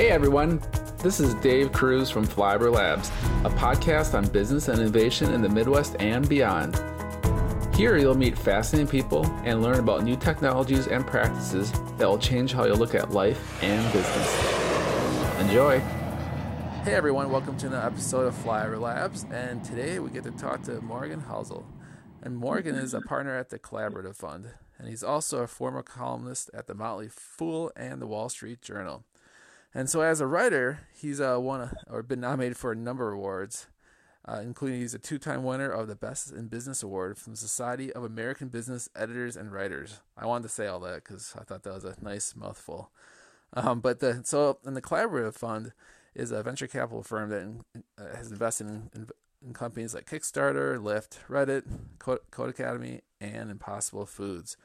Hey everyone, this is Dave Kruse from Flyover Labs, a podcast on business and innovation in the Midwest and beyond. Here you'll meet fascinating people and learn about new technologies and practices that will change how you look at life and business. Enjoy! Hey everyone, welcome to another episode of Flyover Labs, and today we get to talk to Morgan Housel. And Morgan is a partner at the Collaborative Fund, and he's also a former columnist at the Motley Fool and the Wall Street Journal. And so, as a writer, he's uh, won or been nominated for a number of awards, uh, including he's a two-time winner of the Best in Business Award from the Society of American Business Editors and Writers. I wanted to say all that because I thought that was a nice mouthful. Um, but the so, and the Collaborative Fund is a venture capital firm that in, uh, has invested in, in, in, companies like Kickstarter, Lyft, Reddit, Code, Codecademy, and Impossible Foods.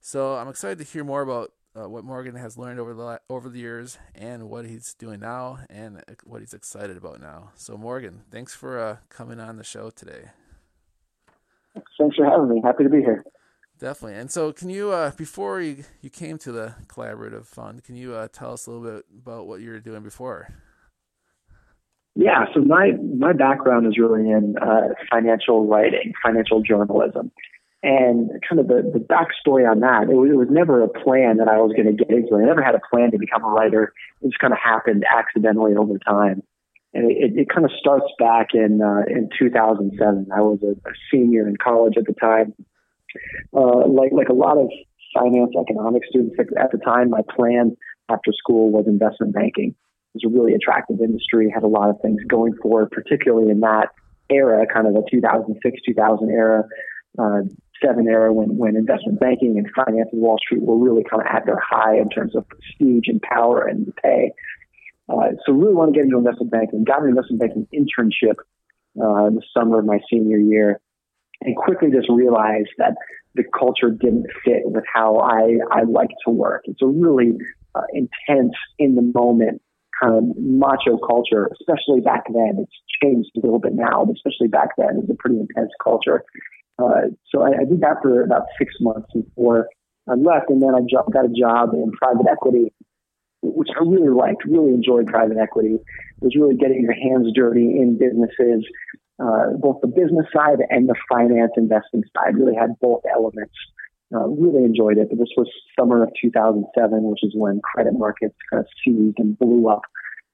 So I'm excited to hear more about uh, what Morgan has learned over the over the years and what he's doing now and what he's excited about now. So Morgan, thanks for uh, coming on the show today. Thanks for having me. Happy to be here. Definitely. And so, can you, uh, before you, you came to the collaborative fund, can you uh, tell us a little bit about what you were doing before? Yeah, so my my background is really in uh, financial writing, financial journalism. And kind of the, the backstory on that, it was, it was never a plan that I was going to get into. I never had a plan to become a writer. It just kind of happened accidentally over time. And it, it kind of starts back in uh, in 2007. I was a, a senior in college at the time. Uh, like like a lot of finance economic students at the time, my plan after school was investment banking. It was a really attractive industry, had a lot of things going for it, particularly in that era, kind of the 2006 2000 era. Uh, seven era when, when investment banking and finance and Wall Street were really kind of at their high in terms of prestige and power and pay. Uh, so really want to get into investment banking. Got an investment banking internship uh, in the summer of my senior year, and quickly just realized that the culture didn't fit with how I I like to work. It's a really uh, intense, in the moment of macho culture, especially back then. It's changed a little bit now, but especially back then, it was a pretty intense culture. Uh, so I, I, did that for about six months before I left, and then I got a job in private equity, which I really liked. Really enjoyed private equity. It was really getting your hands dirty in businesses, uh, both the business side and the finance investing side. Really had both elements. Uh, really enjoyed it. But this was summer of 2007, which is when credit markets kind of seized and blew up.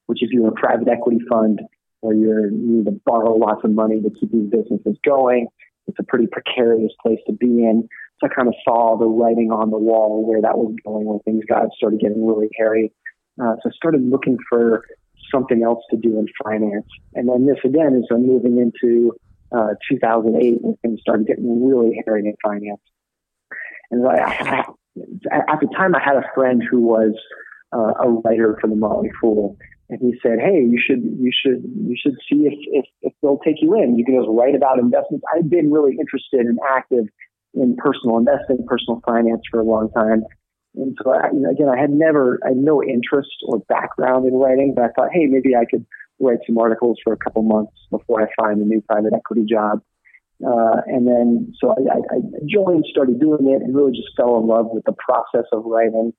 Which, if you're a private equity fund, where you need to borrow lots of money to keep these businesses going, it's a pretty precarious place to be in. So I kind of saw the writing on the wall where that was going, where things got started getting really hairy. Uh, so I started looking for something else to do in finance. And then this again is I'm moving into uh, 2008 when things started getting really hairy in finance. And I, I, at the time, I had a friend who was uh, a writer for the Motley Fool, and he said, "Hey, you should you should you should see if, if if they'll take you in. You can just write about investments." I've been really interested and active in personal investing, personal finance for a long time, and so I, again, I had never I had no interest or background in writing, but I thought, hey, maybe I could write some articles for a couple months before I find a new private equity job. Uh, and then so I, I, I joined, started doing it, and really just fell in love with the process of writing,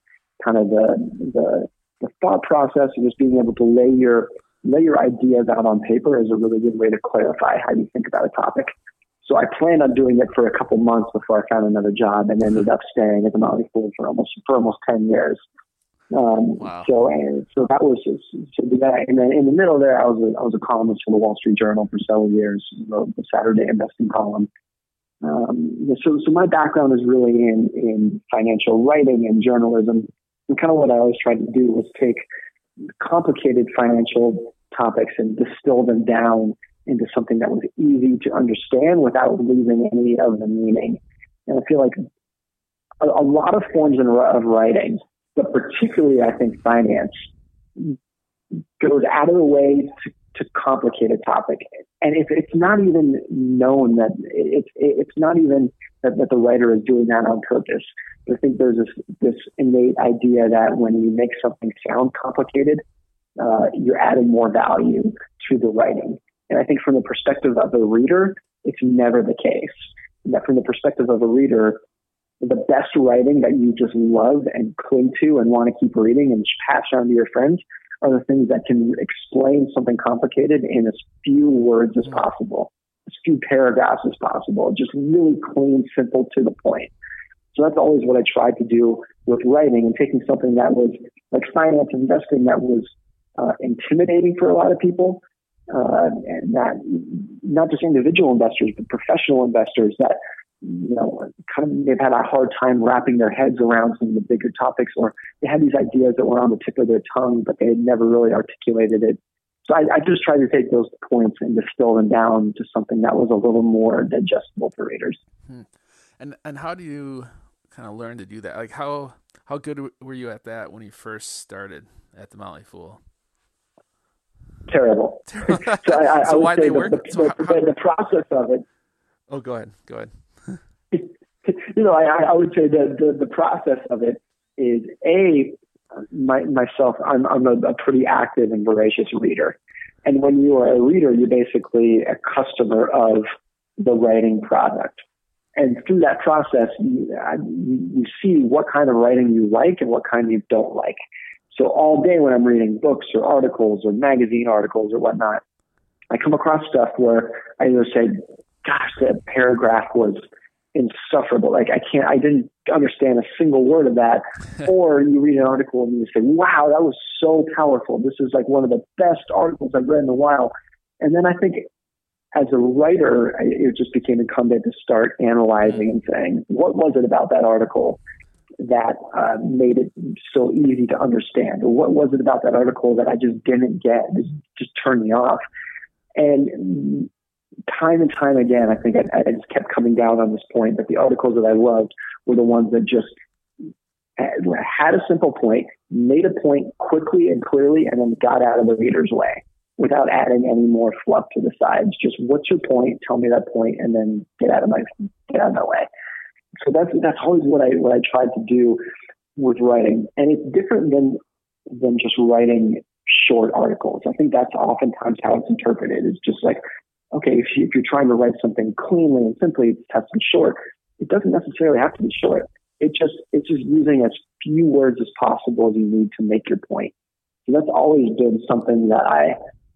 kind of the the the thought process and just being able to lay your lay your ideas out on paper is a really good way to clarify how you think about a topic. So I planned on doing it for a couple months before I found another job, and ended up staying at the Motley Fool for almost for almost ten years. Um, wow. So and so that was just, so that, and then in the middle there, I was a, I was a columnist for the Wall Street Journal for several years, wrote the Saturday investing column. Um, so so my background is really in in financial writing and journalism, and kind of what I always tried to do was take complicated financial topics and distill them down into something that was easy to understand without losing any of the meaning. And I feel like a, a lot of forms of writing, but particularly I think finance, goes out of the way to, to complicate a topic. And if it's not even known that it's it's not even that, that the writer is doing that on purpose. I think there's this, this innate idea that when you make something sound complicated, uh, you're adding more value to the writing. And I think from the perspective of the reader, it's never the case. That from the perspective of a reader, the best writing that you just love and cling to and want to keep reading and pass on to your friends are the things that can explain something complicated in as few words as possible, as few paragraphs as possible, just really clean, simple, to the point. So that's always what I tried to do with writing and taking something that was like finance investing that was uh, intimidating for a lot of people, uh, and that not just individual investors, but professional investors that you know, kind of they've had a hard time wrapping their heads around some of the bigger topics, or they had these ideas that were on the tip of their tongue, but they had never really articulated it. So I, I just tried to take those points and distill them down to something that was a little more digestible for readers. Hmm. And and how do you kind of learn to do that? Like how how good were you at that when you first started at the Motley Fool? Terrible. so I, I, so why they the, work? The, so the, how, the process of it. Oh, go ahead. Go ahead. you know, I, I would say that the, the process of it is a my, myself. I'm, I'm a, a pretty active and voracious reader, and when you are a reader, you're basically a customer of the writing product. And through that process, you, you see what kind of writing you like and what kind you don't like. So all day when I'm reading books or articles or magazine articles or whatnot, I come across stuff where I either say, gosh, that paragraph was insufferable. Like I can't, I didn't understand a single word of that. or you read an article and you say, wow, that was so powerful. This is like one of the best articles I've read in a while. And then I think as a writer, it just became incumbent to start analyzing and saying, what was it about that article that uh, made it so easy to understand? Or what was it about that article that I just didn't get? It just turned me off. And time and time again, I think I, I just kept coming down on this point that the articles that I loved were the ones that just had a simple point, made a point quickly and clearly, and then got out of the reader's way without adding any more fluff to the sides. Just what's your point? Tell me that point, and then get out of my get out of my way. So that's that's always what I what I tried to do with writing, and it's different than than just writing short articles. I think that's oftentimes how it's interpreted. It's just like okay, if, you, if you're trying to write something cleanly and simply, it has to be short. It doesn't necessarily have to be short. It just it's just using as few words as possible as you need to make your point. So that's always been something that I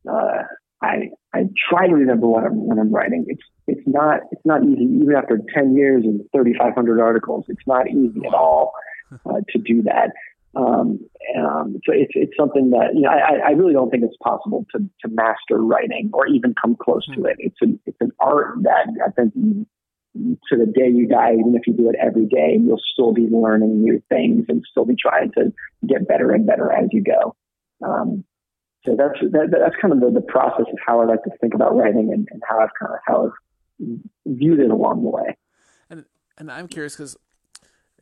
uh, I I try to remember when I'm when I'm writing. It's it's not it's not easy even after 10 years and 3,500 articles. It's not easy at all uh, to do that. Um, um, so it's it's something that you know I, I really don't think it's possible to to master writing or even come close to it. It's an it's an art that I think to the day you die, even if you do it every day, you'll still be learning new things and still be trying to get better and better as you go. Um, so that's that, that's kind of the, the process of how I like to think about writing and, and how I've kind of how I've viewed it along the way. And and I'm curious because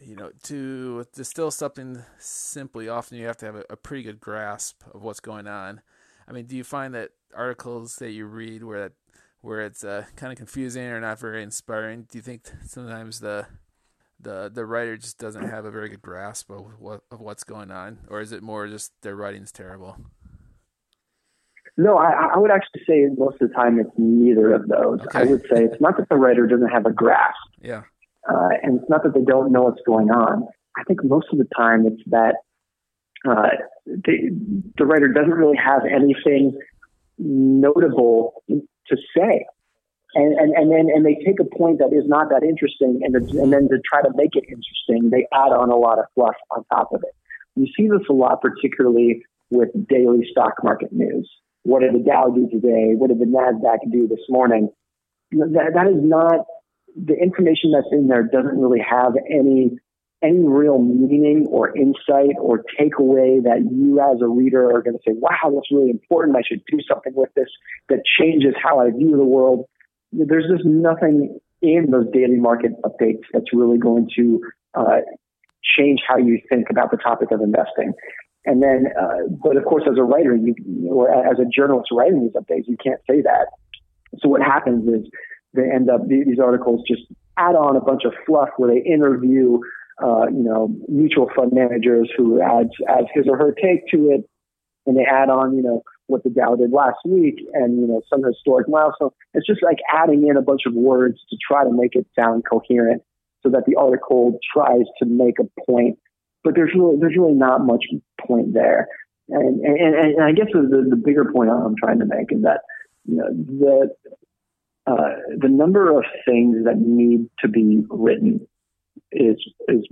you know, to distill something simply, often you have to have a, a, pretty good grasp of what's going on. I mean, do you find that articles that you read where that where it's uh, kind of confusing or not very inspiring? Do you think sometimes the the the writer just doesn't have a very good grasp of what of what's going on, or is it more just their writing's terrible? No, I, I would actually say most of the time it's neither of those. Okay. I would say it's not that the writer doesn't have a grasp. Yeah. Uh, and it's not that they don't know what's going on. I think most of the time it's that uh, the, the writer doesn't really have anything notable to say. And, and, and then and they take a point that is not that interesting and, and then to try to make it interesting, they add on a lot of fluff on top of it. You see this a lot, particularly with daily stock market news. What did the Dow do today? What did the NASDAQ do this morning? That, that is not the information that's in there doesn't really have any any real meaning or insight or takeaway that you as a reader are going to say, wow, that's really important. I should do something with this that changes how I view the world. There's just nothing in those daily market updates that's really going to uh, change how you think about the topic of investing. And then, uh, but of course, as a writer, you, or as a journalist writing these updates, you can't say that. So what happens is they end up these articles just add on a bunch of fluff where they interview uh, you know mutual fund managers who adds adds his or her take to it, and they add on you know what the Dow did last week and you know some historic milestones. It's just like adding in a bunch of words to try to make it sound coherent, so that the article tries to make a point, but there's really there's really not much point there. And, and, and I guess the, the bigger point I'm trying to make is that you know, the uh, the number of things that need to be written is is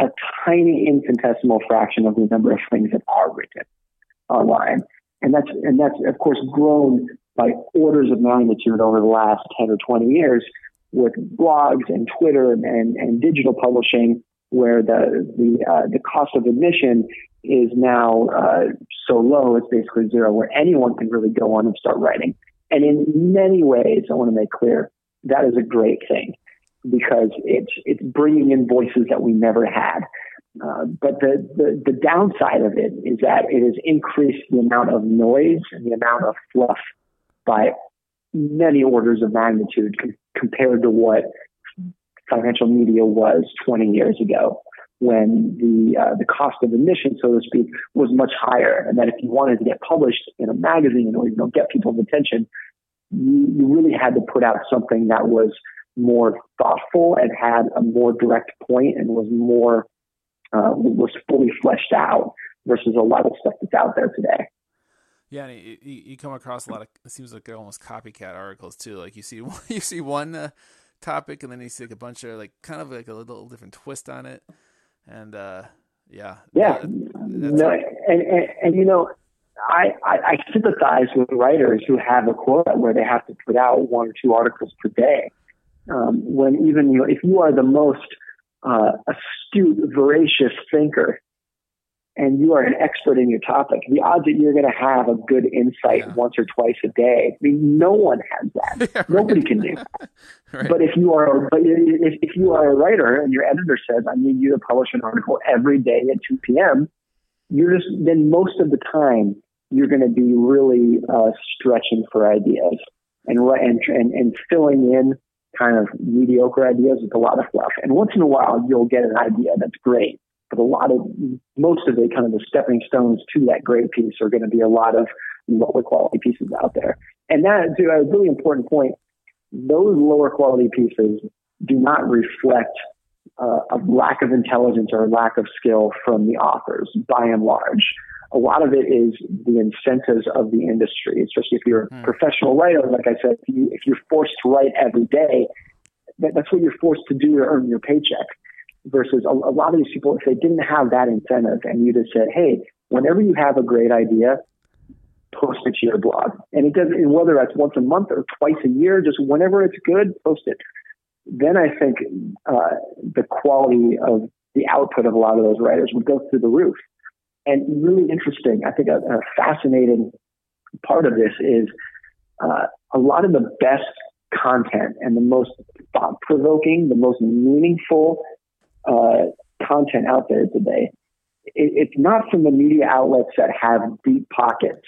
a tiny infinitesimal fraction of the number of things that are written online, and that's and that's of course grown by orders of magnitude over the last ten or twenty years with blogs and Twitter and, and digital publishing, where the the uh, the cost of admission is now uh, so low, it's basically zero, where anyone can really go on and start writing. And in many ways, I want to make clear that is a great thing because it's it's bringing in voices that we never had. Uh, but the, the, the downside of it is that it has increased the amount of noise and the amount of fluff by many orders of magnitude com- compared to what financial media was 20 years ago when the uh, the cost of admission, so to speak, was much higher, and that if you wanted to get published in a magazine or you know get people's attention, you, you really had to put out something that was more thoughtful and had a more direct point and was more uh, was fully fleshed out versus a lot of stuff that's out there today. Yeah, and you, you come across a lot of it seems like almost copycat articles too. Like you see you see one uh, topic and then you see like a bunch of like kind of like a little different twist on it, and uh, yeah, yeah, no, and, and, and you know. I, I, I sympathize with writers who have a quota where they have to put out one or two articles per day. Um, when even you know, if you are the most uh, astute, voracious thinker, and you are an expert in your topic, the odds that you're going to have a good insight yeah. once or twice a day, I mean, no one has that. yeah, right. Nobody can do that. right. But if you are, but if, if you are a writer and your editor says, "I need you to publish an article every day at 2 p.m.," you're just then most of the time you're going to be really uh, stretching for ideas and and and, and filling in kind of mediocre ideas with a lot of fluff. And once in a while, you'll get an idea that's great. But a lot of, most of the kind of the stepping stones to that great piece are going to be a lot of lower quality pieces out there. And that, to a really important point, those lower quality pieces do not reflect uh, a lack of intelligence or a lack of skill from the authors by and large. A lot of it is the incentives of the industry, especially if you're a mm. professional writer. Like I said, if, you, if you're forced to write every day, that, that's what you're forced to do to earn your paycheck. Versus a, a lot of these people, if they didn't have that incentive and you just said, hey, whenever you have a great idea, post it to your blog. And it doesn't, whether that's once a month or twice a year, just whenever it's good, post it. Then I think uh, the quality of the output of a lot of those writers would go through the roof. And really interesting, I think a, a fascinating part of this is uh, a lot of the best content and the most thought provoking, the most meaningful uh, content out there today. It, it's not from the media outlets that have deep pockets,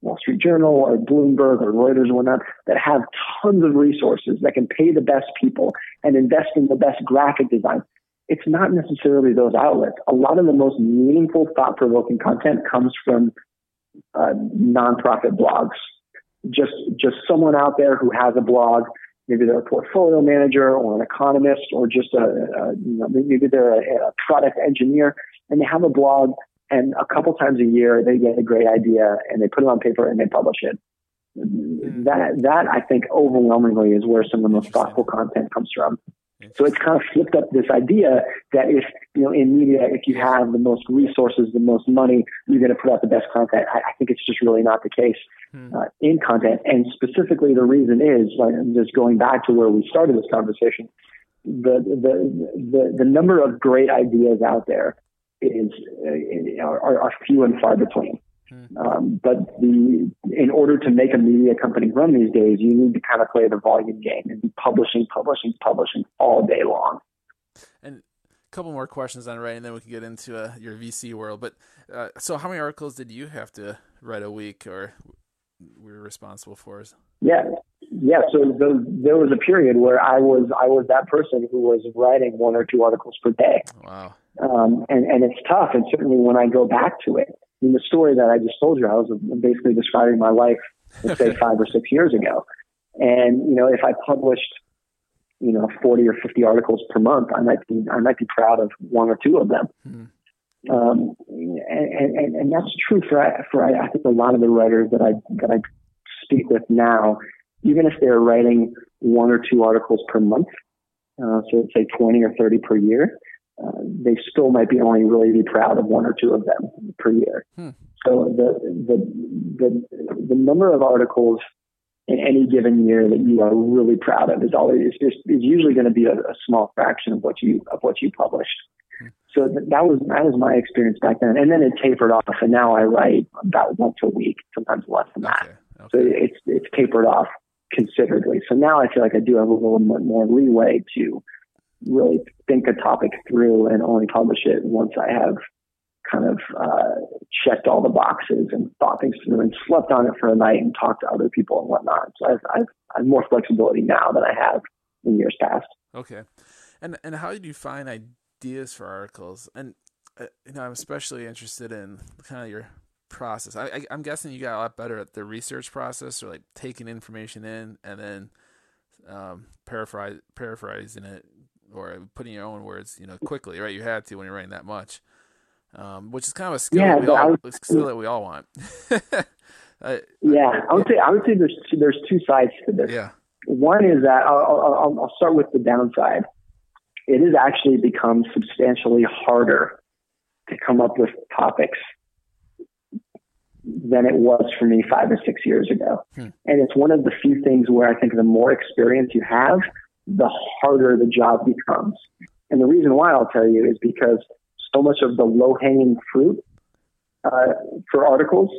Wall Street Journal or Bloomberg or Reuters or whatnot, that have tons of resources that can pay the best people and invest in the best graphic design it's not necessarily those outlets. A lot of the most meaningful, thought provoking content comes from uh, nonprofit blogs. Just, just someone out there who has a blog. Maybe they're a portfolio manager or an economist or just a, a you know, maybe they're a, a product engineer and they have a blog and a couple times a year they get a great idea and they put it on paper and they publish it. Mm. That, that I think overwhelmingly is where some of the most thoughtful content comes from. So it's kind of flipped up this idea that if, you know, in media, if you have the most resources, the most money, you're going to put out the best content. I, I think it's just really not the case hmm. uh, in content. And specifically, the reason is, like, just going back to where we started this conversation, the, the, the, the number of great ideas out there is, uh, are, are few and far between. Hmm. Um, but the in order to make a media company run these days, you need to kind of play the volume game and be publishing, publishing, publishing all day long. And a couple more questions on writing, then we can get into uh, your VC world. But uh, so, how many articles did you have to write a week, or we were responsible for? Yeah, yeah. So the, there was a period where I was I was that person who was writing one or two articles per day. Wow. Um, and and it's tough, and certainly when I go back to it, in the story that I just told you, I was basically describing my life, let's say five or six years ago. And, you know, if I published, you know, 40 or 50 articles per month, I might be, I might be proud of one or two of them. Mm. Um, and, and, and that's true for, for I think a lot of the writers that I, that I speak with now, even if they're writing one or two articles per month, uh, so let's say 20 or 30 per year, uh, they still might be only really be proud of one or two of them per year. Hmm. So the, the, the, the number of articles in any given year that you are really proud of is always is just is usually going to be a, a, small fraction of what you of what you published. Hmm. So that was that was my experience back then, and then it tapered off, and now I write about once a week, sometimes less than that. Okay. Okay. So it's it's tapered off considerably. So now I feel like I do have a little bit more leeway to really think a topic through and only publish it once I have kind of uh, checked all the boxes and thought things through and slept on it for a night and talked to other people and whatnot. So I've, I've, I've more flexibility now than I have in years past. Okay, and and how did you find ideas for articles? And uh, you know, I'm especially interested in kind of your process. I, I, am guessing you got a lot better at the research process, or like taking information in and then um, paraphrasing it or putting your own words, you know, quickly, right? You had to when you're writing that much, um, which is kind of a skill, yeah, that, we all, skill that we all want. uh, yeah, I would say I would say there's there's two sides to this. Yeah, one is that I'll, I'll, I'll start with the downside. It has actually become substantially harder to come up with topics than it was for me five or six years ago. Hmm. And it's one of the few things where I think the more experience you have, the harder the job becomes. And the reason why I'll tell you is because so much of the low hanging fruit uh, for articles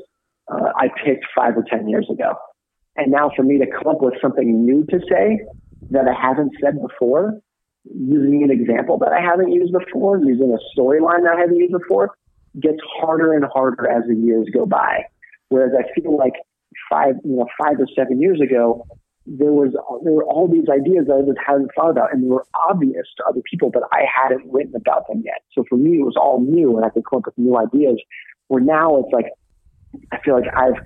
uh, I picked five or 10 years ago. And now for me to come up with something new to say that I haven't said before, using an example that I haven't used before, using a storyline that I haven't used before, gets harder and harder as the years go by. Whereas I feel like five, you know, five or seven years ago, there was there were all these ideas that I just hadn't thought about, and they were obvious to other people, but I hadn't written about them yet. So for me, it was all new, and I could come up with new ideas. Where now it's like I feel like I've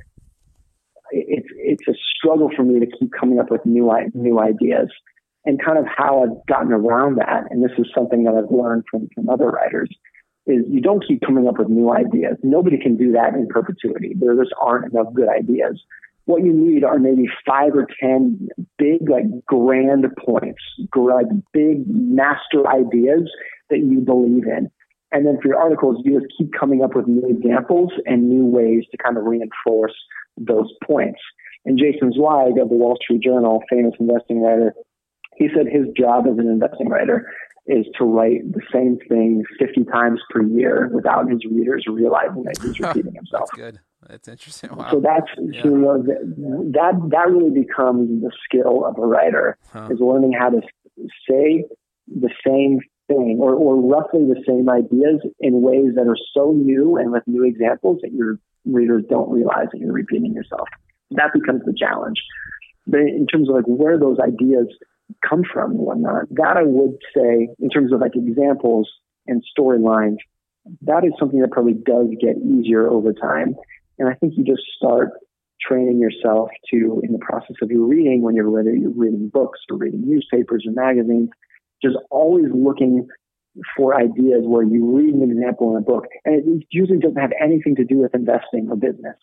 it's it's a struggle for me to keep coming up with new new ideas, and kind of how I've gotten around that. And this is something that I've learned from from other writers is you don't keep coming up with new ideas. Nobody can do that in perpetuity. There just aren't enough good ideas. What you need are maybe five or ten big, like grand points, like big master ideas that you believe in. And then for your articles, you just keep coming up with new examples and new ways to kind of reinforce those points. And Jason Zweig of the Wall Street Journal, famous investing writer, he said his job as an investing writer is to write the same thing 50 times per year without his readers realizing that he's repeating himself. good. That's interesting. Wow. So that's yeah. you know, that that really becomes the skill of a writer huh. is learning how to say the same thing or, or roughly the same ideas in ways that are so new and with new examples that your readers don't realize that you're repeating yourself. That becomes the challenge. But in terms of like where those ideas come from and whatnot. That I would say, in terms of like examples and storylines, that is something that probably does get easier over time. And I think you just start training yourself to, in the process of your reading, when you're whether you're reading books or reading newspapers or magazines, just always looking for ideas where you read an example in a book, and it usually doesn't have anything to do with investing or business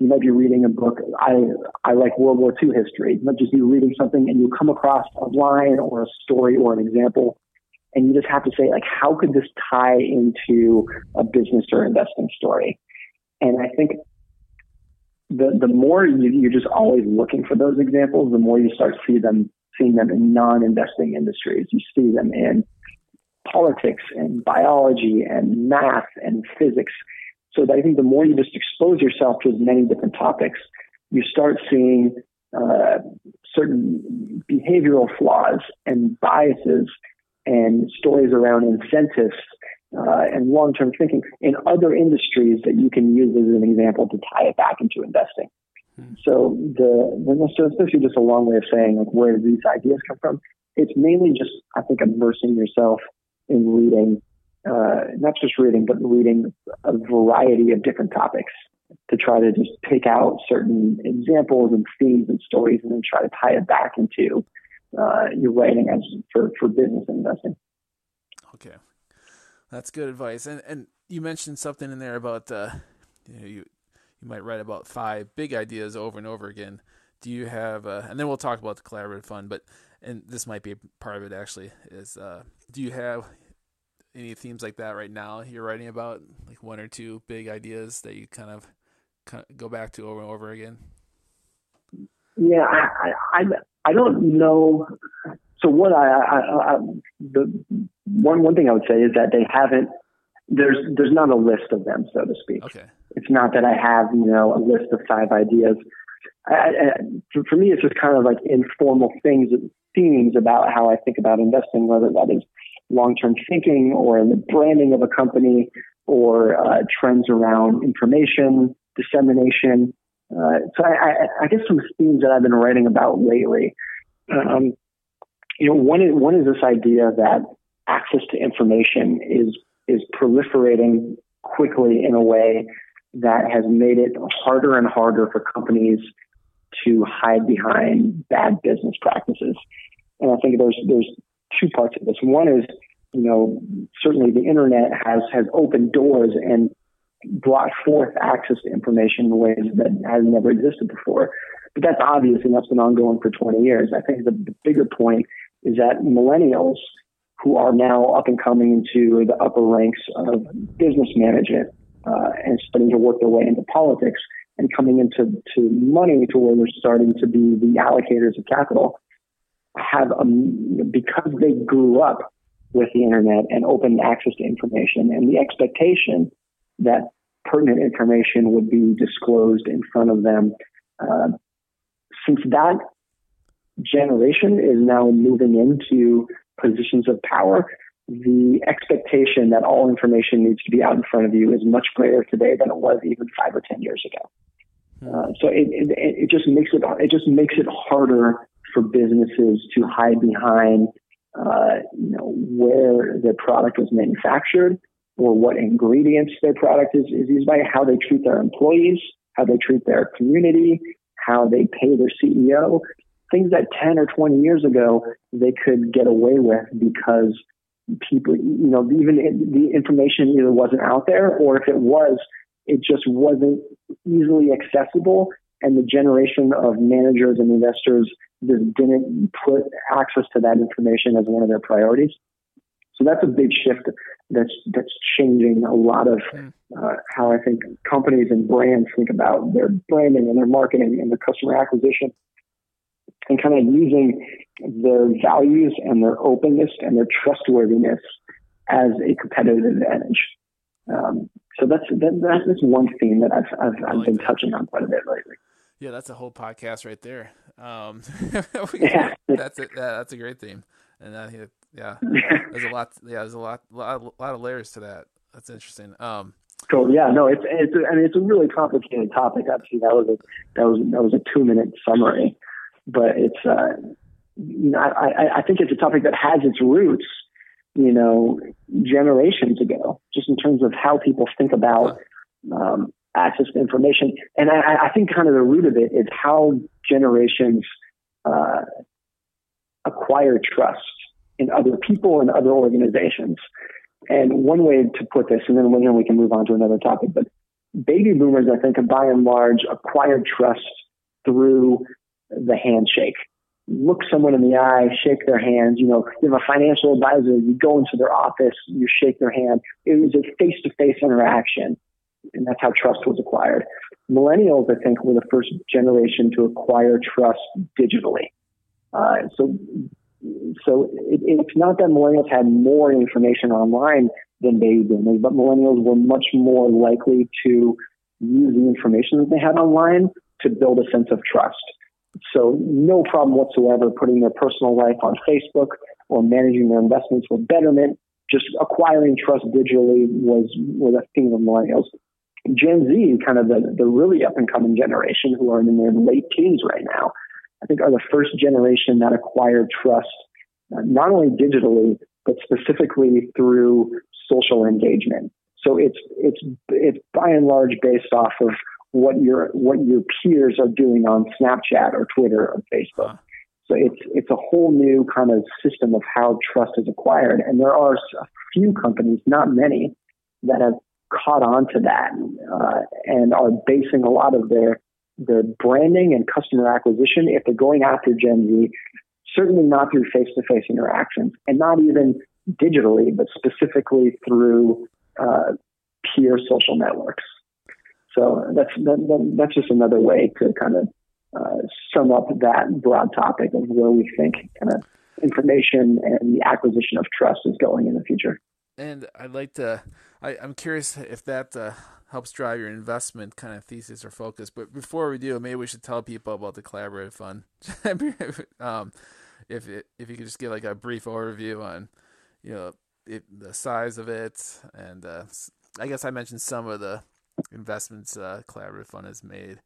you might be reading a book. I I like World War II history. You might just be reading something and you come across a line or a story or an example, and you just have to say like, how could this tie into a business or investing story? And I think the the more you, you're just always looking for those examples, the more you start see them seeing them in non-investing industries. You see them in politics and biology and math and physics so I think the more you just expose yourself to as many different topics, you start seeing uh, certain behavioral flaws and biases and stories around incentives uh, and long-term thinking in other industries that you can use as an example to tie it back into investing. Hmm. So the, the so it's basically just a long way of saying like where do these ideas come from? It's mainly just I think immersing yourself in reading uh, not just reading, but reading a variety of different topics to try to just pick out certain examples and themes and stories and then try to tie it back into uh, your writing as for, for business investing. Okay. That's good advice. And, and you mentioned something in there about uh, you know you you might write about five big ideas over and over again. Do you have uh, and then we'll talk about the collaborative fund, but and this might be part of it actually is uh, do you have any themes like that right now you're writing about like one or two big ideas that you kind of, go back to over and over again yeah i i i don't know so what I, I, I the one one thing i would say is that they haven't there's there's not a list of them so to speak okay it's not that i have you know a list of five ideas I, I, for, me it's just kind of like informal things themes about how I think about investing, whether that is long-term thinking or in the branding of a company or uh, trends around information dissemination. Uh, so I, I, guess some themes that I've been writing about lately. Um, you know, one is, one is this idea that access to information is is proliferating quickly in a way that has made it harder and harder for companies to hide behind bad business practices. And I think there's there's two parts of this. One is, you know, certainly the internet has has opened doors and brought forth access to information in ways that has never existed before. But that's obvious and that's been ongoing for 20 years. I think the, the bigger point is that millennials who are now up and coming into the upper ranks of business management uh, and starting to work their way into politics and coming into to money to where they're starting to be the allocators of capital have um, because they grew up with the internet and open access to information and the expectation that pertinent information would be disclosed in front of them. Uh, since that generation is now moving into positions of power, the expectation that all information needs to be out in front of you is much greater today than it was even five or ten years ago. Hmm. Uh, so it, it, it just makes it it just makes it harder for businesses to hide behind, uh, you know, where their product was manufactured or what ingredients their product is, is used by, how they treat their employees, how they treat their community, how they pay their CEO. Things that 10 or 20 years ago they could get away with because people, you know, even the information either wasn't out there or if it was, it just wasn't easily accessible. And the generation of managers and investors just didn't put access to that information as one of their priorities. So that's a big shift that's that's changing a lot of hmm. uh, how I think companies and brands think about their branding and their marketing and their customer acquisition, and kind of using their values and their openness and their trustworthiness as a competitive advantage. Um, so that's that, that's one theme that I've I've, I've like been that. touching on quite a bit lately. Yeah, that's a whole podcast right there. Um, yeah. that's yeah, that's a great theme, and yeah, there's a lot. Yeah, there's a lot, lot, lot of layers to that. That's interesting. Um, cool. Yeah, no, it's it's I mean it's a really complicated topic. Obviously, that was a that was that was a two minute summary, but it's uh, you know I I think it's a topic that has its roots, you know, generations ago, just in terms of how people think about. Um, access to information. And I, I, think kind of the root of it is how generations uh, acquire trust in other people and other organizations. And one way to put this, and then we can move on to another topic, but baby boomers, I think, by and large, acquired trust through the handshake. Look someone in the eye, shake their hand. You know, you have a financial advisor, you go into their office, you shake their hand. It was a face to face interaction and that's how trust was acquired. Millennials, I think, were the first generation to acquire trust digitally. Uh, so, so it, it's not that millennials had more information online than baby boomers, but millennials were much more likely to use the information that they had online to build a sense of trust. So, no problem whatsoever putting their personal life on Facebook or managing their investments with Betterment. Just acquiring trust digitally was, was a theme of millennials. Gen Z, kind of the, the really up and coming generation who are in their late teens right now, I think are the first generation that acquired trust, uh, not only digitally, but specifically through social engagement. So it's, it's, it's by and large based off of what your, what your peers are doing on Snapchat or Twitter or Facebook. So it's, it's a whole new kind of system of how trust is acquired. And there are a few companies, not many, that have caught on to that uh, and are basing a lot of their their branding and customer acquisition if they're going after Gen Z, certainly not through face to face interactions and not even digitally, but specifically through uh, peer social networks. So that's that, that's just another way to kind of uh, sum up that broad topic of where we think kind of information and the acquisition of trust is going in the future. And I'd like to, I, am curious if that uh, helps drive your investment kind of thesis or focus. But before we do, maybe we should tell people about the collaborative fund. um, if it, if you could just give like a brief overview on, you know, it, the size of it, and uh, I guess I mentioned some of the investments uh, collaborative fund has made.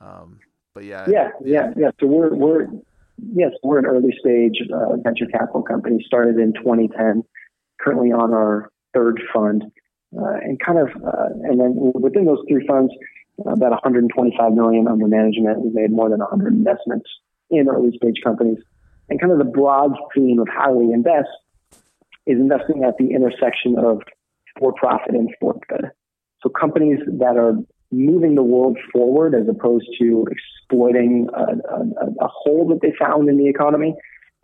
Um, but yeah, yeah, yeah, yeah. So we're we're yes, we're an early stage uh, venture capital company. Started in 2010. Currently on our third fund, uh, and kind of uh, and then within those three funds, about 125 million under management. We've made more than 100 investments in early stage companies. And kind of the broad theme of how we invest is investing at the intersection of for profit and for good. So companies that are moving the world forward as opposed to exploiting a, a, a hole that they found in the economy.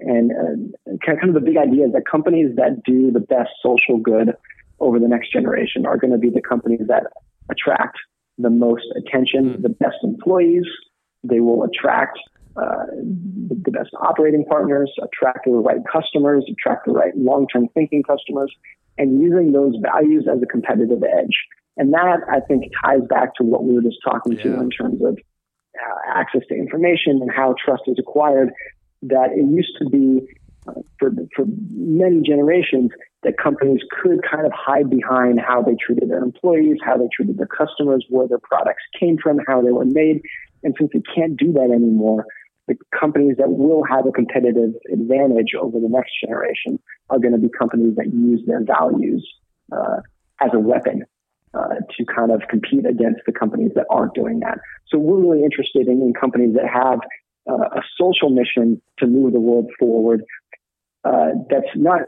And uh, kind of the big idea is that companies that do the best social good over the next generation are going to be the companies that attract the most attention, the best employees. They will attract uh, the best operating partners, attract the right customers, attract the right long-term thinking customers, and using those values as a competitive edge. And that, I think, ties back to what we were just talking yeah. to in terms of uh, access to information and how trust is acquired. That it used to be uh, for, for many generations that companies could kind of hide behind how they treated their employees, how they treated their customers, where their products came from, how they were made. And since they can't do that anymore, the companies that will have a competitive advantage over the next generation are going to be companies that use their values uh, as a weapon uh, to kind of compete against the companies that aren't doing that. So we're really interested in, in companies that have uh, a social mission to move the world forward. Uh, that's not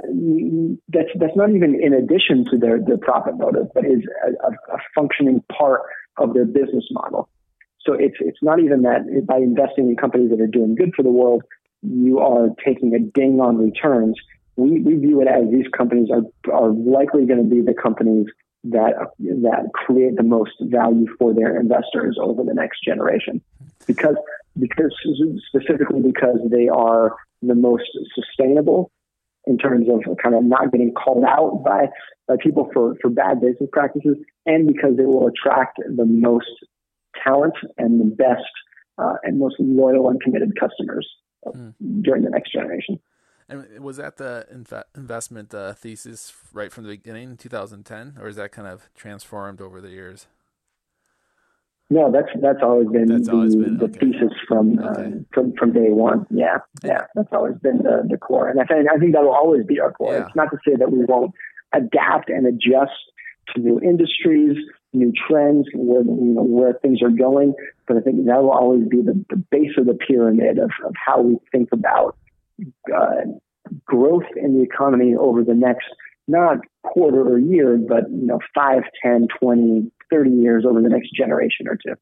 that's that's not even in addition to their, their profit motive, but is a, a functioning part of their business model. So it's it's not even that by investing in companies that are doing good for the world, you are taking a ding on returns. We, we view it as these companies are are likely going to be the companies that that create the most value for their investors over the next generation, because because specifically because they are the most sustainable in terms of kind of not getting called out by, by people for, for bad business practices, and because they will attract the most talent and the best uh, and most loyal and committed customers mm. during the next generation. And was that the inv- investment uh, thesis right from the beginning, 2010, or is that kind of transformed over the years? No, that's that's always been that's the, always been, the okay. thesis from uh, from from day one. Yeah, yeah, that's always been the, the core, and I think I think that will always be our core. Yeah. It's not to say that we won't adapt and adjust to new industries, new trends, where you know where things are going. But I think that will always be the, the base of the pyramid of, of how we think about uh, growth in the economy over the next not quarter or year, but you know, 5, 10, 20, 30 years over the next generation or two.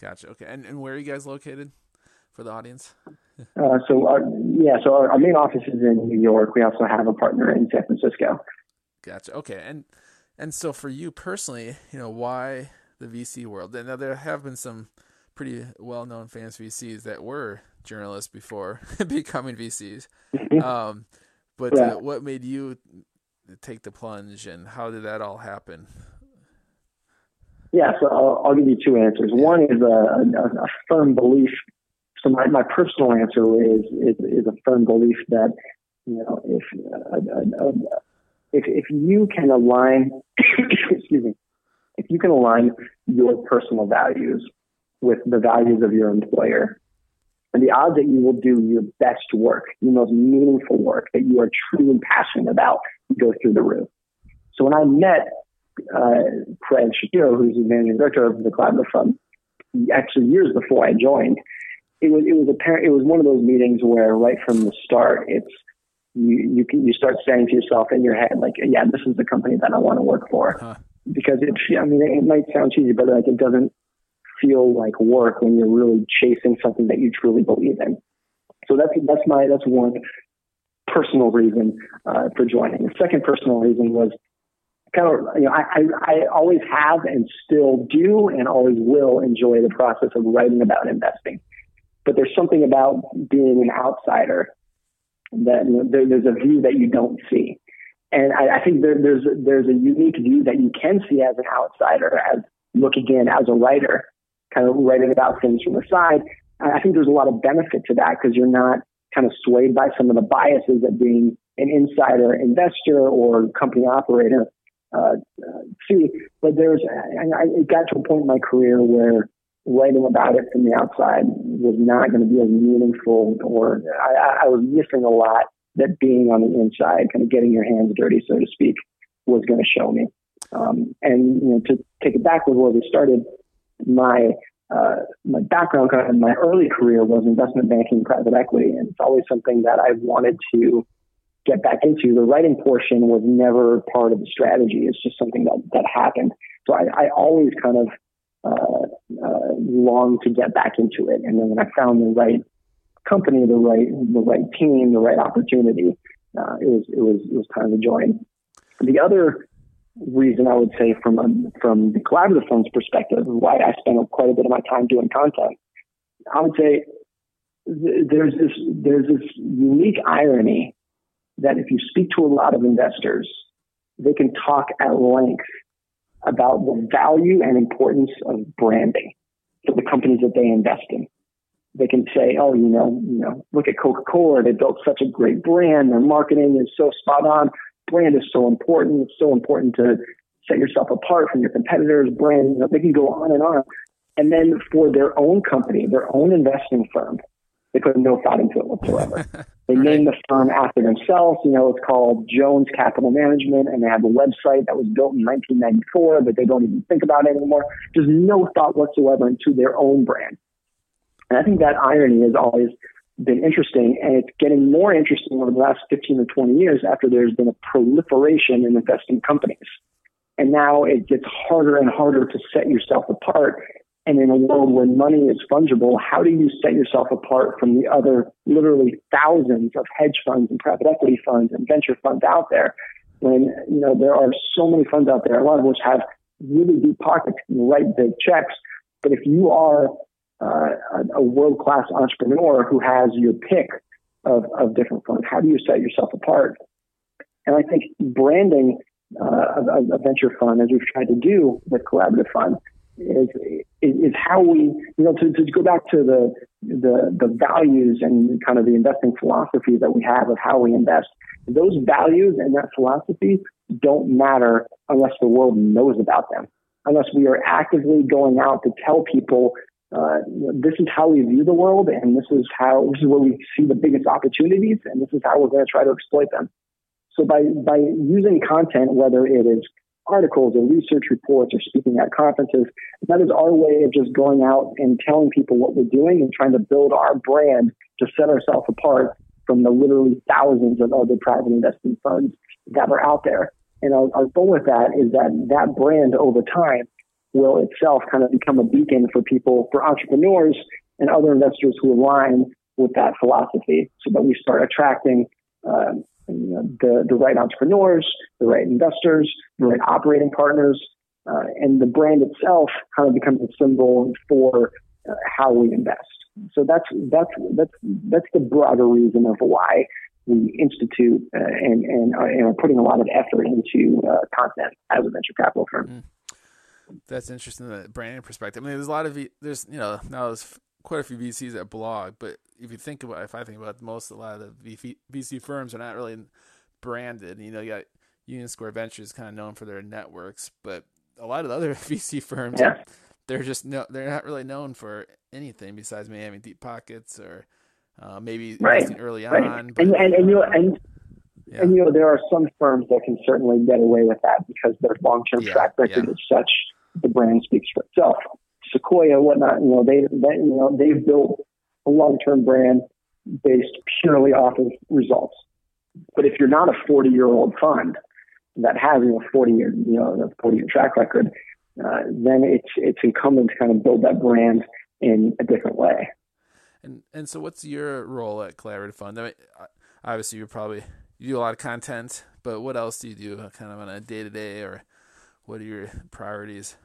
Gotcha. Okay. And, and where are you guys located for the audience? uh, so, our, yeah, so our, our, main office is in New York. We also have a partner in San Francisco. Gotcha. Okay. And and so for you personally, you know, why the VC world? Now there have been some pretty well-known famous VCs that were journalists before becoming VCs. Mm-hmm. Um, but yeah. uh, what made you take the plunge, and how did that all happen? Yeah, so I'll, I'll give you two answers. One is a, a, a, firm belief. So my, my personal answer is, is, is a firm belief that you know if uh, uh, if if you can align, excuse me, if you can align your personal values with the values of your employer, and the odds that you will do your best work, your most meaningful work that you are truly passionate about, go through the roof. So when I met uh, Craig Shapiro, who's the managing director of the Collaborative Fund, actually years before I joined, it was it was apparent it was one of those meetings where right from the start it's you you can you start saying to yourself in your head like yeah this is the company that I want to work for. Huh. because it, I mean, it might sound cheesy, but like it doesn't feel like work when you're really chasing something that you truly believe in. So that's that's my that's one personal reason uh, for joining. The second personal reason was kind of you know I, I I always have and still do and always will enjoy the process of writing about investing. But there's something about being an outsider that you know, there, there's a view that you don't see. And I, I think there, there's there's a unique view that you can see as an outsider, as looking in as a writer, kind of writing about things from the side. I think there's a lot of benefit to that because you're not kind of swayed by some of the biases of being an insider investor or company operator. Uh, uh, see, but there's, I, I got to a point in my career where writing about it from the outside was not going to be as meaningful, or I, I was missing a lot that being on the inside, kind of getting your hands dirty, so to speak, was going to show me. Um, and you know, to take it back with where we started, my uh, my background, in my early career, was investment banking, private equity, and it's always something that I wanted to get back into. The writing portion was never part of the strategy; it's just something that that happened. So I, I always kind of uh, uh, longed to get back into it, and then when I found the right company, the right the right team, the right opportunity, uh, it was it was it was time to join. The other reason I would say from a, from the Collaborative Fund's perspective, why I spend quite a bit of my time doing content, I would say th- there's this there's this unique irony that if you speak to a lot of investors, they can talk at length about the value and importance of branding for the companies that they invest in. They can say, "Oh, you know, you know, look at Coca-Cola. They built such a great brand. Their marketing is so spot on brand is so important. It's so important to set yourself apart from your competitors. Brand, you know, they can go on and on. And then for their own company, their own investing firm, they put no thought into it whatsoever. They right. name the firm after themselves. You know, it's called Jones Capital Management, and they have a website that was built in 1994 that they don't even think about anymore. Just no thought whatsoever into their own brand. And I think that irony is always been interesting, and it's getting more interesting over the last 15 or 20 years after there's been a proliferation in investing companies. And now it gets harder and harder to set yourself apart. And in a world where money is fungible, how do you set yourself apart from the other literally thousands of hedge funds and private equity funds and venture funds out there? When you know there are so many funds out there, a lot of which have really deep pockets, and write big checks. But if you are uh, a world class entrepreneur who has your pick of, of different funds. How do you set yourself apart? And I think branding uh, a, a, venture fund, as we've tried to do with Collaborative Fund, is, is, is how we, you know, to, to go back to the, the the values and kind of the investing philosophy that we have of how we invest. Those values and that philosophy don't matter unless the world knows about them, unless we are actively going out to tell people uh, this is how we view the world, and this is how this is where we see the biggest opportunities, and this is how we're going to try to exploit them. So by by using content, whether it is articles or research reports or speaking at conferences, that is our way of just going out and telling people what we're doing and trying to build our brand to set ourselves apart from the literally thousands of other private investment funds that are out there. And our, our goal with that is that that brand over time will itself kind of become a beacon for people, for entrepreneurs and other investors who align with that philosophy so that we start attracting uh, the, the right entrepreneurs, the right investors, the right operating partners, uh, and the brand itself kind of becomes a symbol for uh, how we invest. So that's that's that's that's the broader reason of why we institute uh, and and, uh, and, are putting a lot of effort into uh, content as a venture capital firm. Mm that's interesting the branding perspective. I mean, there's a lot of there's you know now there's quite a few VCs that blog, but if you think about if I think about most a lot of the VC firms are not really branded. You know, you got Union Square Ventures kind of known for their networks, but a lot of the other VC firms, yeah. they're just no, they're not really known for anything besides maybe having deep pockets or uh, maybe right. early right. on. But, and, and, and you know, and yeah. and you know there are some firms that can certainly get away with that because their long term yeah. track record is such the brand speaks for itself. Sequoia, whatnot, you know, they, they you know, they've built a long-term brand based purely off of results. But if you're not a 40-year-old fund, that has you know 40 year you know a 40 year track record, uh, then it's it's incumbent to kind of build that brand in a different way. And and so, what's your role at Collaborative Fund? I mean, obviously, you probably you do a lot of content, but what else do you do, kind of on a day to day, or what are your priorities?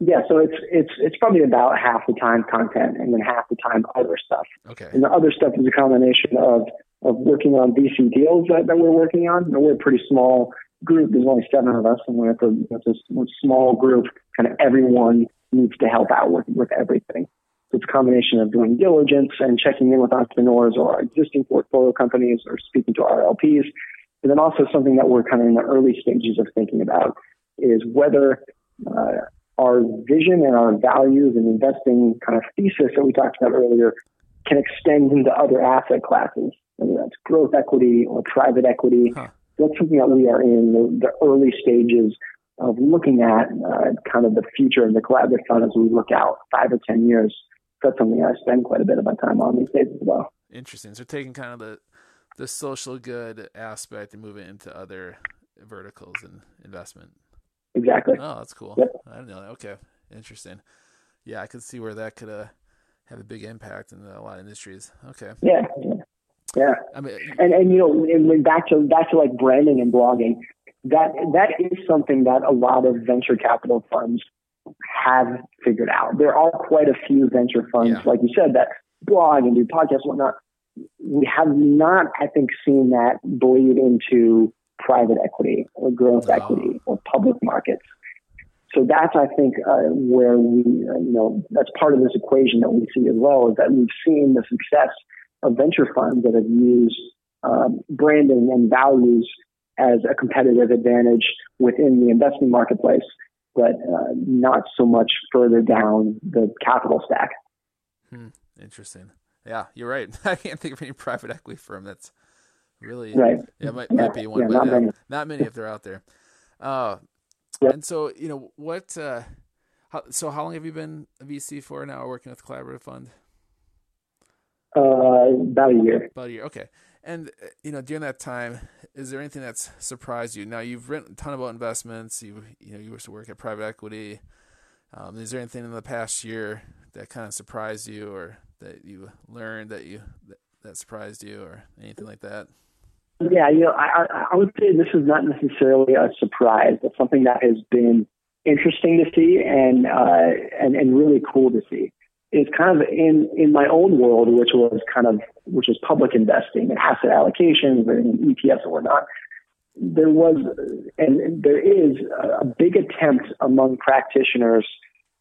Yeah, so it's it's it's probably about half the time content and then half the time other stuff. Okay. And the other stuff is a combination of of working on VC deals that, that we're working on. And we're a pretty small group. There's only seven of us, and we're at the it's a small group. Kind of everyone needs to help out with with everything. So it's a combination of doing diligence and checking in with entrepreneurs or our existing portfolio companies or speaking to our And then also something that we're kind of in the early stages of thinking about is whether uh, our vision and our values and investing kind of thesis that we talked about earlier can extend into other asset classes, whether that's growth equity or private equity. Huh. That's something that we are in the, the early stages of looking at uh, kind of the future of the Collaborative Fund as we look out five or 10 years. That's something I spend quite a bit of my time on these days as well. Interesting. So taking kind of the, the social good aspect and moving it into other verticals and investment. Exactly. Oh, that's cool. Yep. I didn't know that. Okay, interesting. Yeah, I could see where that could uh, have a big impact in a lot of industries. Okay. Yeah. Yeah. I mean, and and you know, and back to back to like branding and blogging, that that is something that a lot of venture capital funds have figured out. There are quite a few venture funds, yeah. like you said, that blog and do podcasts, and whatnot. We have not, I think, seen that bleed into private equity or growth wow. equity or public markets. So that's, I think, uh, where we, uh, you know, that's part of this equation that we see as well is that we've seen the success of venture funds that have used um, branding and values as a competitive advantage within the investment marketplace, but uh, not so much further down the capital stack. Hmm. Interesting. Yeah, you're right. I can't think of any private equity firm that's Really? Right. Yeah, might, yeah. might be one, yeah, but not, many. not many if they're out there. Uh, yep. And so, you know, what, uh, how, so how long have you been a VC for now working with Collaborative Fund? Uh, about a year. About a year. Okay. And, uh, you know, during that time, is there anything that's surprised you? Now, you've written a ton about investments. You, you know, you used to work at private equity. Um, is there anything in the past year that kind of surprised you or that you learned that you, that, that surprised you or anything like that? Yeah, you know, I, I would say this is not necessarily a surprise. It's something that has been interesting to see and uh, and and really cool to see. It's kind of in in my own world, which was kind of which is public investing and asset allocations and ETFs and whatnot. There was and there is a big attempt among practitioners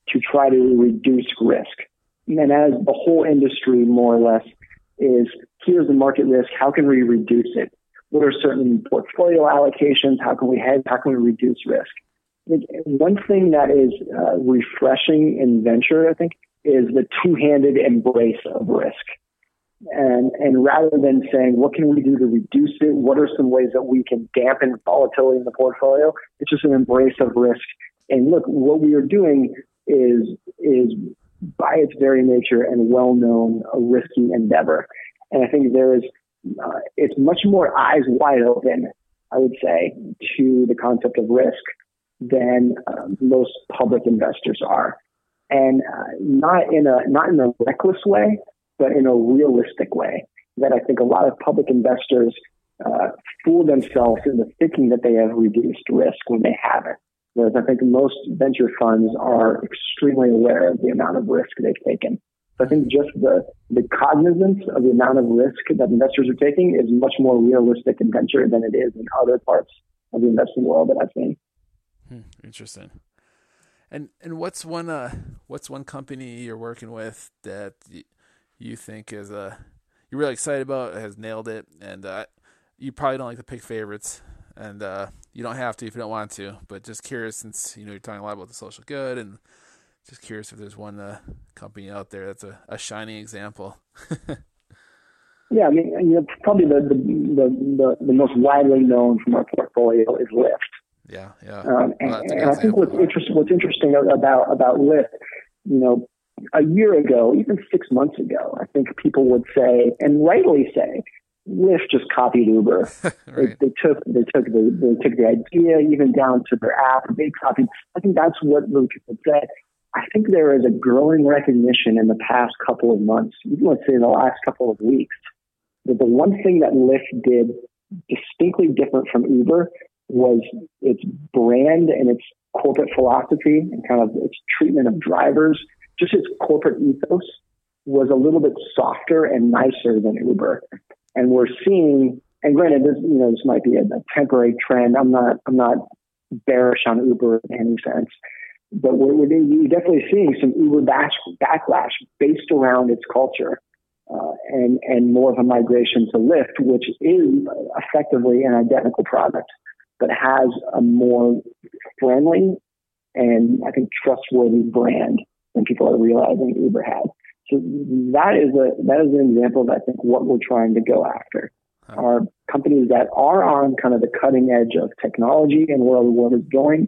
to try to reduce risk. And as the whole industry more or less is here's the market risk, how can we reduce it? What are certain portfolio allocations? How can we? How can we reduce risk? One thing that is uh, refreshing in venture, I think, is the two-handed embrace of risk. And, and rather than saying, what can we do to reduce it? What are some ways that we can dampen volatility in the portfolio? It's just an embrace of risk. And look, what we are doing is, is by its very nature and well known a risky endeavor. And I think there is uh, it's much more eyes wide open, I would say, to the concept of risk than um, most public investors are, and uh, not in a not in a reckless way, but in a realistic way. That I think a lot of public investors uh, fool themselves into thinking that they have reduced risk when they haven't. Whereas I think most venture funds are extremely aware of the amount of risk they've taken. So I think just the, the cognizance of the amount of risk that investors are taking is much more realistic in venture than it is in other parts of the investing world that I've seen. Hmm, interesting. And and what's one uh what's one company you're working with that you think is uh you're really excited about has nailed it and uh, you probably don't like to pick favorites and uh, you don't have to if you don't want to but just curious since you know you're talking a lot about the social good and just curious if there's one uh, company out there that's a, a shining example. yeah, I mean, you know, probably the, the the, the the most widely known from our portfolio is Lyft. Yeah, yeah. Um, and, well, and I think what's interesting what's interesting about about Lyft, you know, a year ago, even six months ago, I think people would say, and rightly say, Lyft just copied Uber. right. they, they, took they took the they took the idea even down to their app. They copied. I think that's what most people said. I think there is a growing recognition in the past couple of months, even let's say in the last couple of weeks, that the one thing that Lyft did distinctly different from Uber was its brand and its corporate philosophy and kind of its treatment of drivers, just its corporate ethos was a little bit softer and nicer than Uber. And we're seeing, and granted, this you know this might be a, a temporary trend. I'm not I'm not bearish on Uber in any sense, but we're, we're definitely seeing some Uber back, backlash based around its culture. Uh, and and more of a migration to Lyft, which is effectively an identical product, but has a more friendly and I think trustworthy brand than people are realizing Uber has. So that is a that is an example of I think what we're trying to go after are companies that are on kind of the cutting edge of technology and where the world is going,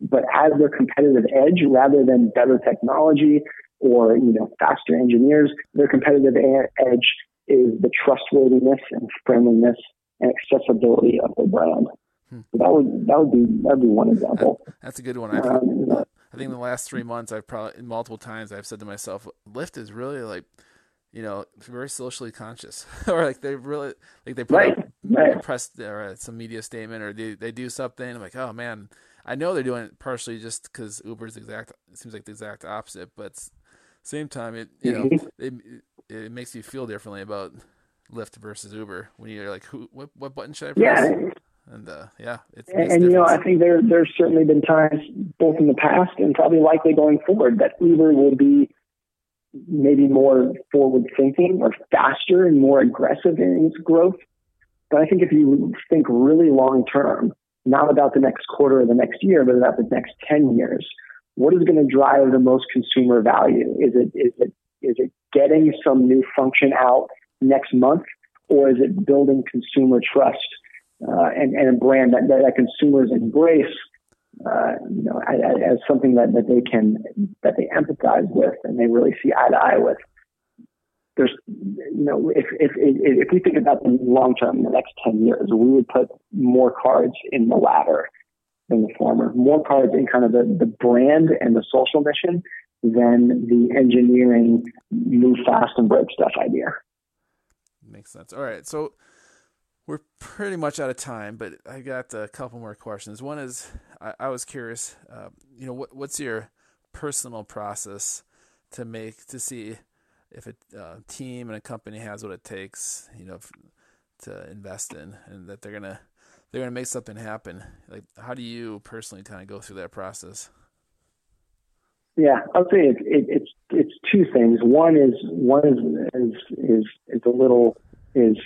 but as their competitive edge rather than better technology or you know faster engineers, their competitive edge is the trustworthiness and friendliness and accessibility of the brand. Hmm. So that would that would be that would be one example. That's a good one. Um, I think in the last three months, I've probably multiple times I've said to myself, Lyft is really like, you know, very socially conscious, or like they really like they put right. right. press or some media statement, or they they do something. I'm like, oh man, I know they're doing it partially just because Uber's exact it seems like the exact opposite, but same time it you know mm-hmm. it it makes you feel differently about Lyft versus Uber when you're like, who what what button should I press? Yeah and uh, yeah, it's, and, and you know, I think there there's certainly been times both in the past and probably likely going forward that Uber will be maybe more forward thinking or faster and more aggressive in its growth. But I think if you think really long term, not about the next quarter or the next year, but about the next 10 years, what is going to drive the most consumer value? Is it, is it, is it getting some new function out next month or is it building consumer trust uh, and, and a brand that, that, that consumers embrace, uh, you know, as, something that, that they can that they empathize with and they really see eye to eye with. There's, you know, if if if we think about the long term, the next ten years, we would put more cards in the latter than the former. More cards in kind of the, the brand and the social mission than the engineering move fast and break stuff idea. Makes sense. All right, so we're pretty much out of time, but I got a couple more questions. One is I, I was curious, uh, you know, what, what's your personal process to make to see if a uh, team and a company has what it takes, you know, to invest in, and that they're gonna they're gonna make something happen. Like, how do you personally kind of go through that process? Yeah, I'll say it, it, it's it's two things. One is one is is is, is a little is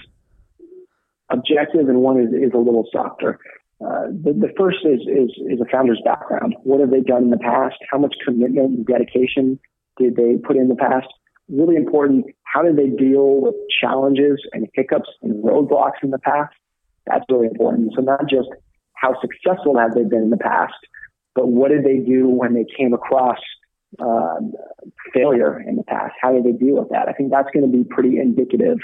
objective and one is, is a little softer. Uh, the, the first is, is, is a founder's background. What have they done in the past? How much commitment and dedication did they put in the past? Really important. How did they deal with challenges and hiccups and roadblocks in the past? That's really important. So not just how successful have they been in the past, but what did they do when they came across uh, failure in the past? How did they deal with that? I think that's going to be pretty indicative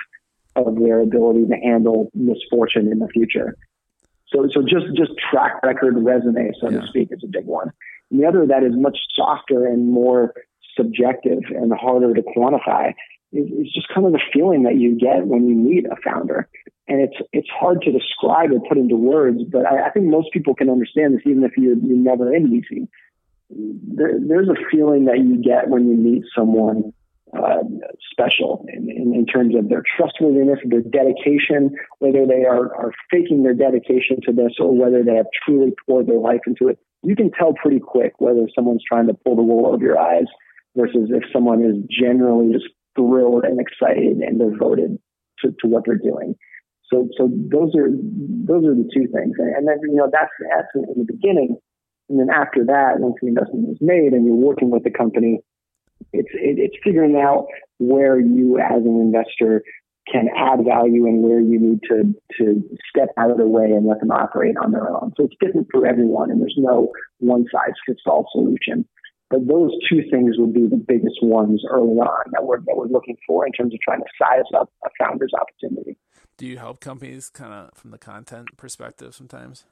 of their ability to handle misfortune in the future. So, so just just track record resume, so yeah. to speak, is a big one. And the other that is much softer and more subjective and harder to quantify is, is just kind of the feeling that you get when you meet a founder. And it's it's hard to describe or put into words, but I, I think most people can understand this, even if you're, you're never in VC. There, there's a feeling that you get when you meet someone uh, special in, in, in, terms of their trustworthiness, their dedication, whether they are, are faking their dedication to this or whether they have truly poured their life into it. You can tell pretty quick whether someone's trying to pull the wool over your eyes versus if someone is generally just thrilled and excited and devoted to, to what they're doing. So, so those are those are the two things, and, and then you know that's that's in the beginning, and then after that, once the investment is made and you're working with the company, it's it, it's figuring out where you as an investor can add value and where you need to to step out of the way and let them operate on their own. So it's different for everyone, and there's no one size fits all solution. But those two things would be the biggest ones early on that we're that we're looking for in terms of trying to size up a founder's opportunity. do you help companies kind of from the content perspective sometimes?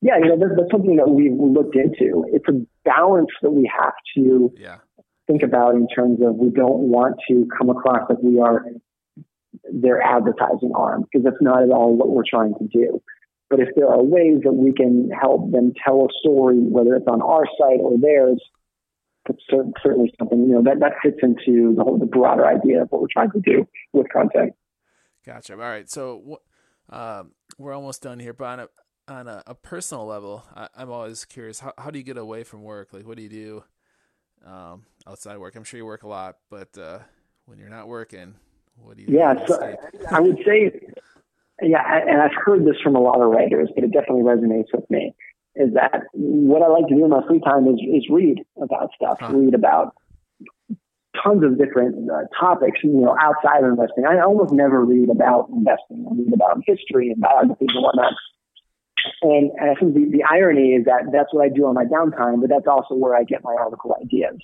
Yeah, you know, that's, that's something that we've looked into. It's a balance that we have to yeah. think about in terms of we don't want to come across like we are their advertising arm because that's not at all what we're trying to do. But if there are ways that we can help them tell a story, whether it's on our site or theirs, that's certainly something you know that that fits into the whole the broader idea of what we're trying to do with content. Gotcha. All right, so um, we're almost done here, but on a a, personal level, I, am always curious how how do you get away from work? Like, what do you do um, outside work? I'm sure you work a lot, but uh, when you're not working, what do you? Yeah, so I would say, yeah, and I've heard this from a lot of writers, but it definitely resonates with me is that what I like to do in my free time is, is read about stuff, huh. read about tons of different uh, topics, you know, outside of investing. I almost never read about investing. I read about history and biographies and whatnot. And, and I think the, the irony is that that's what I do on my downtime, but that's also where I get my article ideas.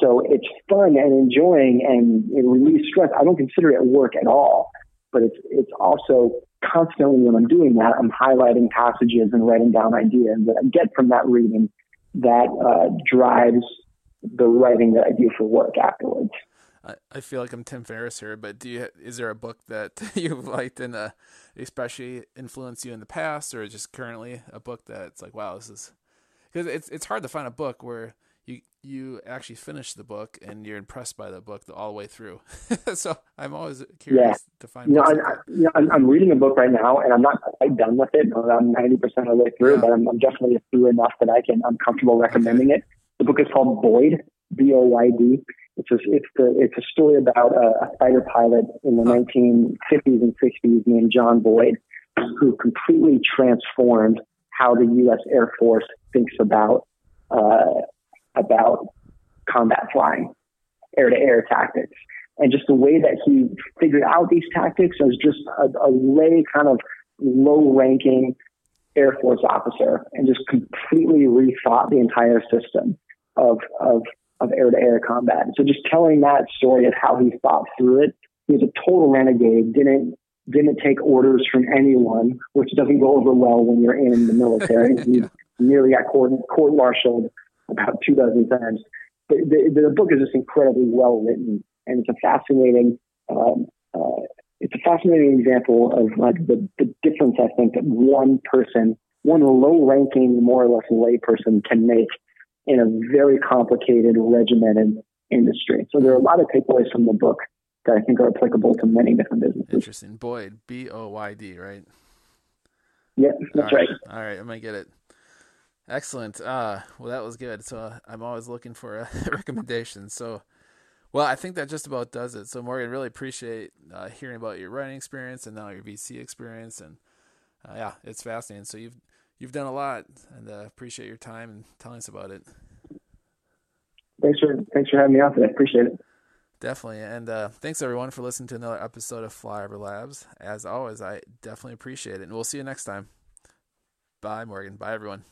So it's fun and enjoying and it relieves stress. I don't consider it work at all, but it's, it's also constantly when I'm doing that, I'm highlighting passages and writing down ideas that I get from that reading that uh, drives the writing that I do for work afterwards. I feel like I'm Tim Ferriss here, but do you is there a book that you've liked and uh, especially influenced you in the past, or just currently a book that's like, wow, this is because it's it's hard to find a book where you you actually finish the book and you're impressed by the book all the way through. so I'm always curious yeah. to find. You know, I, you know I'm, I'm, reading a book right now, and I'm not quite done with it. I'm 90 percent of the way through, yeah. but I'm, I'm, definitely through enough that I can. I'm comfortable recommending okay. it. The book is called Boyd, B O Y D. It's a, it's the it's a story about a, a fighter pilot in the 1950s and 60s named John Boyd, who completely transformed how the U.S. Air Force thinks about uh, about combat flying, air to air tactics. And just the way that he figured out these tactics as just a, a lay kind of low ranking Air Force officer and just completely rethought the entire system of, of, of air to air combat. So just telling that story of how he fought through it, he was a total renegade, didn't didn't take orders from anyone, which doesn't go over well when you're in the military. He nearly got court, court martialed about two dozen times. The, the, the book is just incredibly well written, and it's a fascinating, um, uh, it's a fascinating example of like the, the difference I think that one person, one low-ranking, more or less lay person can make in a very complicated, regimented industry. So there are a lot of takeaways from the book that I think are applicable to many different businesses. Interesting. Boyd, B O Y D, right? Yeah, that's All right. right. All right, I'm gonna get it. Excellent. Uh, well, that was good. So uh, I'm always looking for a recommendation. So, well, I think that just about does it. So, Morgan, really appreciate uh, hearing about your writing experience and now your VC experience, and uh, yeah, it's fascinating. So you've you've done a lot, and uh, appreciate your time and telling us about it. Thanks for thanks for having me on today. Appreciate it. Definitely, and uh, thanks everyone for listening to another episode of Flyover Labs. As always, I definitely appreciate it, and we'll see you next time. Bye, Morgan. Bye, everyone.